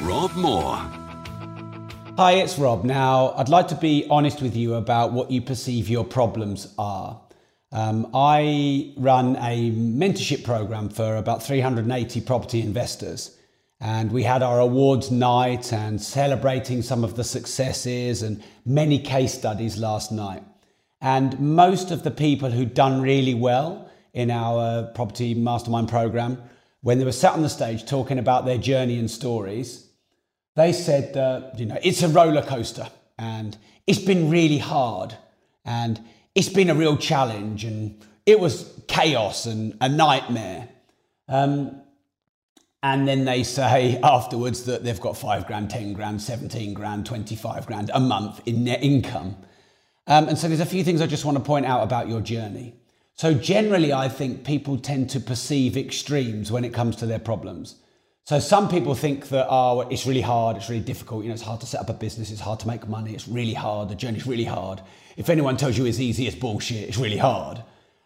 Rob Moore. Hi, it's Rob. Now, I'd like to be honest with you about what you perceive your problems are. Um, I run a mentorship program for about 380 property investors. And we had our awards night and celebrating some of the successes and many case studies last night. And most of the people who'd done really well in our property mastermind program, when they were sat on the stage talking about their journey and stories, they said that you know it's a roller coaster and it's been really hard and it's been a real challenge and it was chaos and a nightmare. Um, and then they say afterwards that they've got five grand, 10 grand, 17 grand, 25 grand a month in net income. Um, and so there's a few things I just want to point out about your journey. So generally, I think people tend to perceive extremes when it comes to their problems. So some people think that oh, it's really hard, it's really difficult. You know, it's hard to set up a business, it's hard to make money, it's really hard. The journey's really hard. If anyone tells you it's easy, it's bullshit. It's really hard.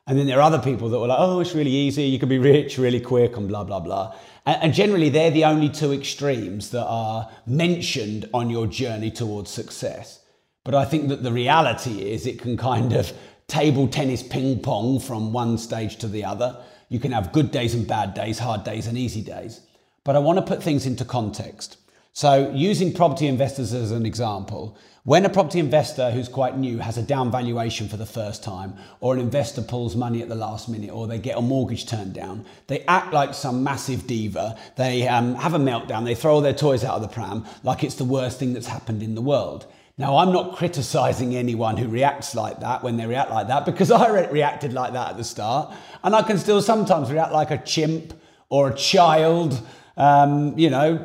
And then there are other people that were like, oh, it's really easy. You can be rich really quick and blah blah blah. And, and generally, they're the only two extremes that are mentioned on your journey towards success. But I think that the reality is it can kind of table tennis ping pong from one stage to the other. You can have good days and bad days, hard days and easy days. But I want to put things into context. So, using property investors as an example, when a property investor who's quite new has a down valuation for the first time, or an investor pulls money at the last minute, or they get a mortgage turned down, they act like some massive diva. They um, have a meltdown, they throw all their toys out of the pram like it's the worst thing that's happened in the world. Now, I'm not criticizing anyone who reacts like that when they react like that because I re- reacted like that at the start. And I can still sometimes react like a chimp or a child, um, you know,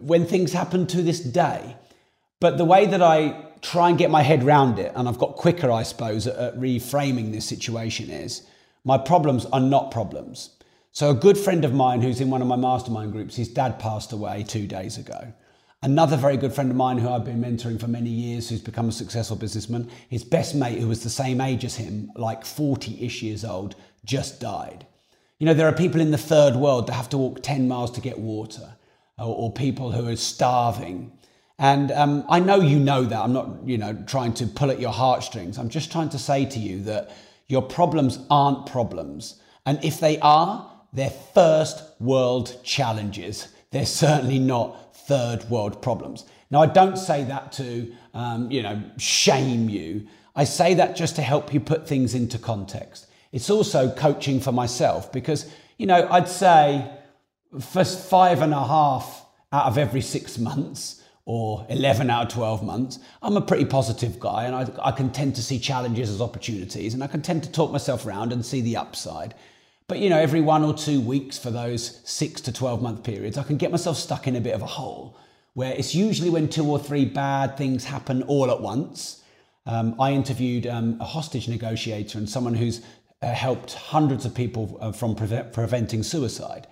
when things happen to this day. But the way that I try and get my head round it, and I've got quicker, I suppose, at, at reframing this situation is my problems are not problems. So, a good friend of mine who's in one of my mastermind groups, his dad passed away two days ago. Another very good friend of mine who I've been mentoring for many years, who's become a successful businessman, his best mate, who was the same age as him, like 40 ish years old, just died. You know, there are people in the third world that have to walk 10 miles to get water, or, or people who are starving. And um, I know you know that. I'm not, you know, trying to pull at your heartstrings. I'm just trying to say to you that your problems aren't problems. And if they are, they're first world challenges. They're certainly not third world problems. Now, I don't say that to, um, you know, shame you. I say that just to help you put things into context. It's also coaching for myself because, you know, I'd say for five and a half out of every six months, or 11 out of 12 months, I'm a pretty positive guy and I, I, can tend to see challenges as opportunities and I can tend to talk myself around and see the upside. But you know, every one or two weeks for those six to 12 month periods, I can get myself stuck in a bit of a hole where it's usually when two or three bad things happen all at once. Um, I interviewed um, a hostage negotiator and someone who's uh, helped hundreds of people uh, from pre- preventing suicide.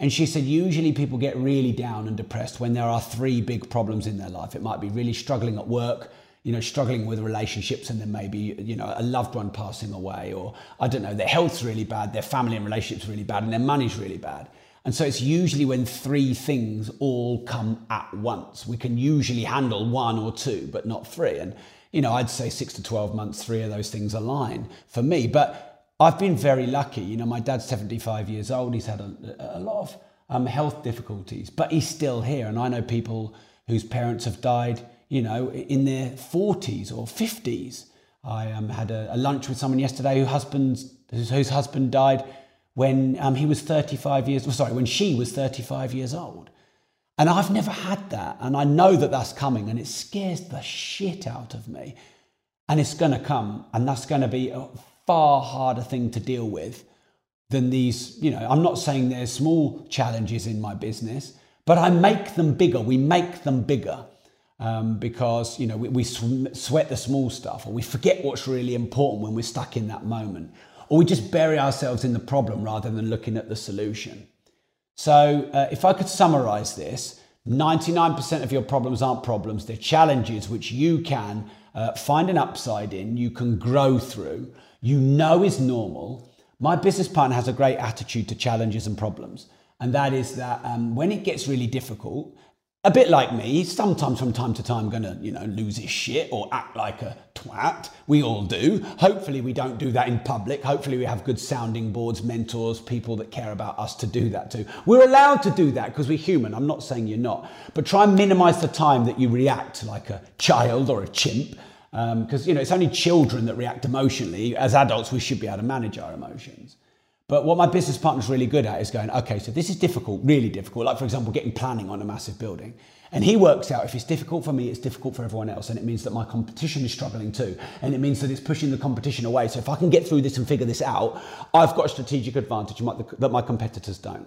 And she said, usually people get really down and depressed when there are three big problems in their life. It might be really struggling at work, you know, struggling with relationships, and then maybe, you know, a loved one passing away, or I don't know, their health's really bad, their family and relationships really bad, and their money's really bad. And so it's usually when three things all come at once. We can usually handle one or two, but not three. And, you know, I'd say six to 12 months, three of those things align for me. But I've been very lucky. You know, my dad's 75 years old. He's had a, a lot of um, health difficulties, but he's still here. And I know people whose parents have died, you know, in their 40s or 50s. I um, had a, a, lunch with someone yesterday whose husband, whose, whose husband died when um, he was 35 years, well, sorry, when she was 35 years old. And I've never had that. And I know that that's coming and it scares the shit out of me. And it's going to come, and that's going to be far harder thing to deal with than these. You know, I'm not saying there's small challenges in my business, but I make them bigger. We make them bigger um, because you know we, we sweat the small stuff, or we forget what's really important when we're stuck in that moment, or we just bury ourselves in the problem rather than looking at the solution. So, uh, if I could summarize this, 99% of your problems aren't problems, they're challenges which you can uh, find an upside in, you can grow through, you know is normal. My business partner has a great attitude to challenges and problems, and that is that um, when it gets really difficult, a bit like me, sometimes from time to time gonna, you know, lose his shit or act like a twat. We all do. Hopefully, we don't do that in public. Hopefully, we have good sounding boards, mentors, people that care about us to do that too. We're allowed to do that because we're human. I'm not saying you're not. But try and minimize the time that you react like a child or a chimp. Because, um, you know, it's only children that react emotionally. As adults, we should be able to manage our emotions. But what my business partner's really good at is going, okay, so this is difficult, really difficult. Like, for example, getting planning on a massive building. And he works out if it's difficult for me, it's difficult for everyone else. And it means that my competition is struggling too. And it means that it's pushing the competition away. So if I can get through this and figure this out, I've got a strategic advantage that my competitors don't.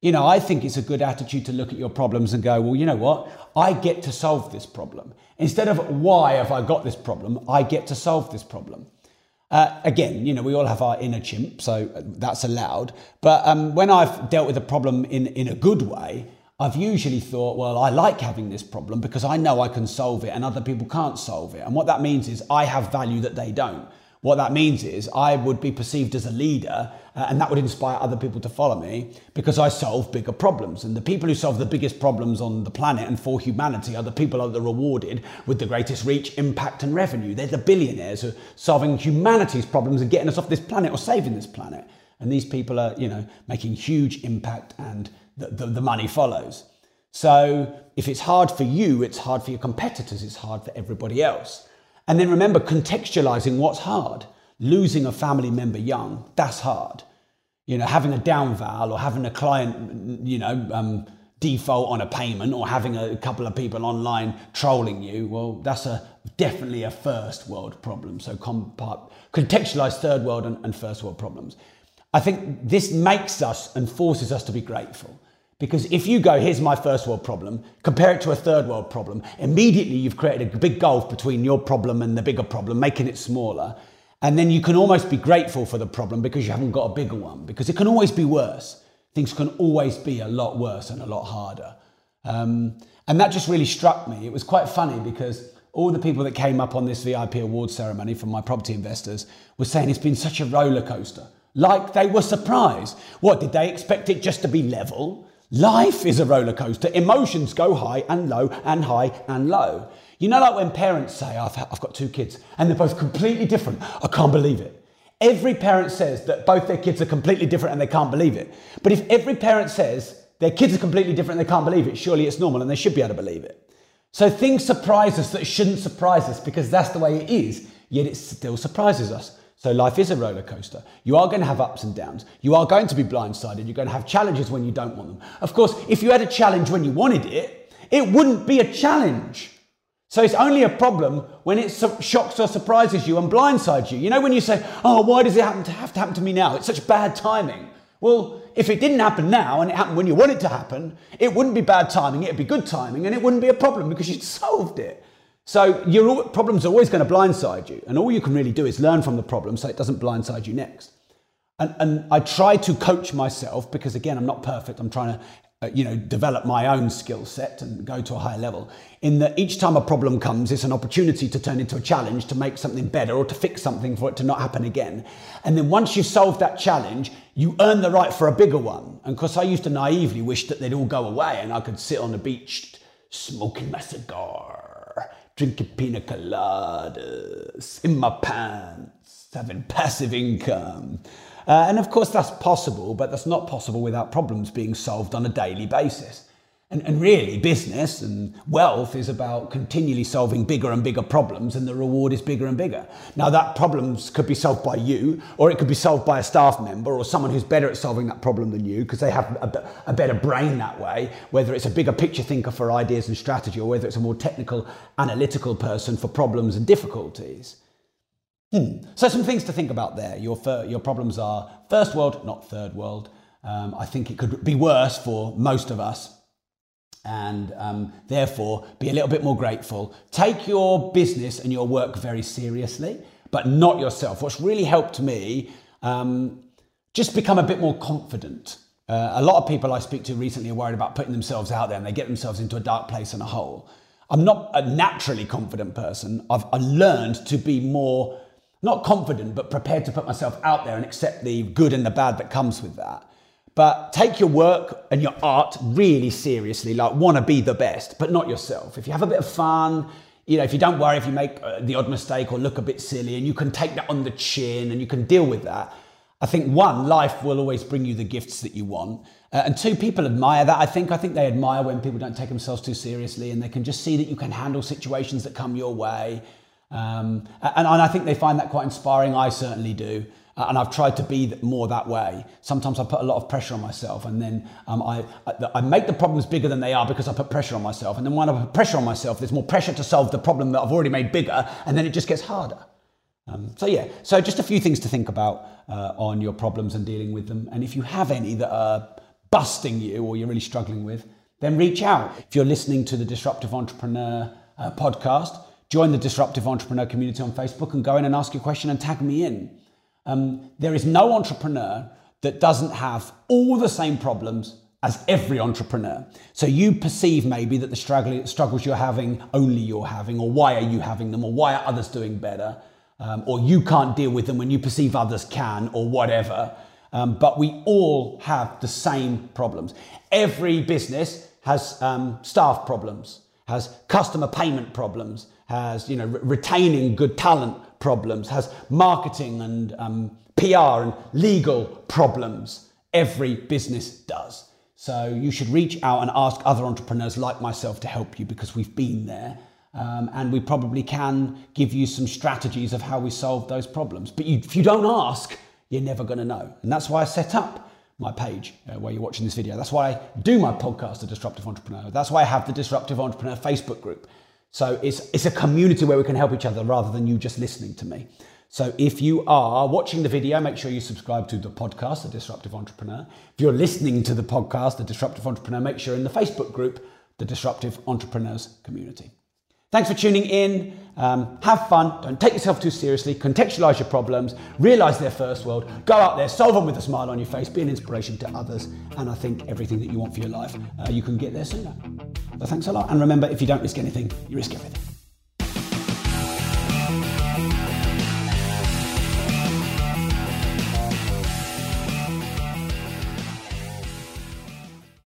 You know, I think it's a good attitude to look at your problems and go, well, you know what? I get to solve this problem. Instead of why have I got this problem, I get to solve this problem. Uh, again, you know, we all have our inner chimp, so that's allowed. But um, when I've dealt with a problem in, in a good way, I've usually thought, well, I like having this problem because I know I can solve it and other people can't solve it. And what that means is I have value that they don't. What that means is I would be perceived as a leader uh, and that would inspire other people to follow me because I solve bigger problems. And the people who solve the biggest problems on the planet and for humanity are the people that are rewarded with the greatest reach, impact, and revenue. They're the billionaires who are solving humanity's problems and getting us off this planet or saving this planet. And these people are, you know, making huge impact and the, the, the money follows. So if it's hard for you, it's hard for your competitors, it's hard for everybody else. And then remember contextualizing what's hard. Losing a family member young, that's hard. You know, having a down val or having a client, you know, um, default on a payment or having a couple of people online trolling you, well, that's a definitely a first world problem. So contextualize third world and, and first world problems. I think this makes us and forces us to be grateful. Because if you go, here's my first world problem, compare it to a third world problem, immediately you've created a big gulf between your problem and the bigger problem, making it smaller. And then you can almost be grateful for the problem because you haven't got a bigger one, because it can always be worse. Things can always be a lot worse and a lot harder. Um, and that just really struck me. It was quite funny because all the people that came up on this VIP award ceremony from my property investors were saying it's been such a roller coaster. Like they were surprised. What, did they expect it just to be level? Life is a roller coaster. Emotions go high and low and high and low. You know, like when parents say, I've, I've got two kids and they're both completely different. I can't believe it. Every parent says that both their kids are completely different and they can't believe it. But if every parent says their kids are completely different and they can't believe it, surely it's normal and they should be able to believe it. So things surprise us that shouldn't surprise us because that's the way it is, yet it still surprises us. So life is a roller coaster. You are going to have ups and downs. You are going to be blindsided. You're going to have challenges when you don't want them. Of course, if you had a challenge when you wanted it, it wouldn't be a challenge. So it's only a problem when it shocks or surprises you and blindsides you. You know when you say, "Oh, why does it happen to have to happen to me now? It's such bad timing." Well, if it didn't happen now and it happened when you want it to happen, it wouldn't be bad timing. It'd be good timing, and it wouldn't be a problem because you'd solved it. So your problems are always going to blindside you. And all you can really do is learn from the problem so it doesn't blindside you next. And, and I try to coach myself because, again, I'm not perfect. I'm trying to uh, you know, develop my own skill set and go to a higher level. In that each time a problem comes, it's an opportunity to turn into a challenge to make something better or to fix something for it to not happen again. And then once you've solved that challenge, you earn the right for a bigger one. And because I used to naively wish that they'd all go away and I could sit on the beach smoking my cigar drinking pina coladas in my pants, having passive income. Uh, and of course, that's possible, but that's not possible without problems being solved on a daily basis. And, and really, business and wealth is about continually solving bigger and bigger problems, and the reward is bigger and bigger. Now, that problems could be solved by you, or it could be solved by a staff member, or someone who's better at solving that problem than you, because they have a, a better brain that way. Whether it's a bigger picture thinker for ideas and strategy, or whether it's a more technical, analytical person for problems and difficulties. Hmm. So, some things to think about there. Your, your problems are first world, not third world. Um, I think it could be worse for most of us and um, therefore be a little bit more grateful. Take your business and your work very seriously, but not yourself. What's really helped me um, just become a bit more confident. Uh, a lot of people I speak to recently are worried about putting themselves out there and they get themselves into a dark place and a hole. I'm not a naturally confident person. I've I learned to be more, not confident, but prepared to put myself out there and accept the good and the bad that comes with that. But take your work and your art really seriously, like want to be the best, but not yourself. If you have a bit of fun, you know, if you don't worry if you make uh, the odd mistake or look a bit silly and you can take that on the chin and you can deal with that, I think one, life will always bring you the gifts that you want. Uh, and two, people admire that. I think I think they admire when people don't take themselves too seriously and they can just see that you can handle situations that come your way. Um, and, and I think they find that quite inspiring. I certainly do. Uh, and I've tried to be more that way. Sometimes I put a lot of pressure on myself, and then um, I, I make the problems bigger than they are because I put pressure on myself. And then when I put pressure on myself, there's more pressure to solve the problem that I've already made bigger, and then it just gets harder. Um, so yeah, so just a few things to think about uh, on your problems and dealing with them. And if you have any that are busting you or you're really struggling with, then reach out. If you're listening to the Disruptive Entrepreneur uh, podcast, join the Disruptive Entrepreneur community on Facebook and go in and ask your question and tag me in. Um, there is no entrepreneur that doesn't have all the same problems as every entrepreneur. So you perceive maybe that the struggle, struggles you're having only you're having, or why are you having them, or why are others doing better, um, or you can't deal with them when you perceive others can, or whatever. Um, but we all have the same problems. Every business has um, staff problems, has customer payment problems, has you know re- retaining good talent problems, has marketing and um, PR and legal problems. Every business does. So you should reach out and ask other entrepreneurs like myself to help you because we've been there. Um, and we probably can give you some strategies of how we solve those problems. But you, if you don't ask, you're never going to know. And that's why I set up my page uh, where you're watching this video. That's why I do my podcast, The Disruptive Entrepreneur. That's why I have the Disruptive Entrepreneur Facebook group. So it's, it's a community where we can help each other rather than you just listening to me. So if you are watching the video, make sure you subscribe to the podcast, The Disruptive Entrepreneur. If you're listening to the podcast, The Disruptive Entrepreneur, make sure in the Facebook group, The Disruptive Entrepreneurs Community. Thanks for tuning in. Um, have fun. Don't take yourself too seriously. Contextualize your problems. Realize they're first world. Go out there, solve them with a smile on your face. Be an inspiration to others. And I think everything that you want for your life, uh, you can get there sooner. So thanks a lot. And remember, if you don't risk anything, you risk everything.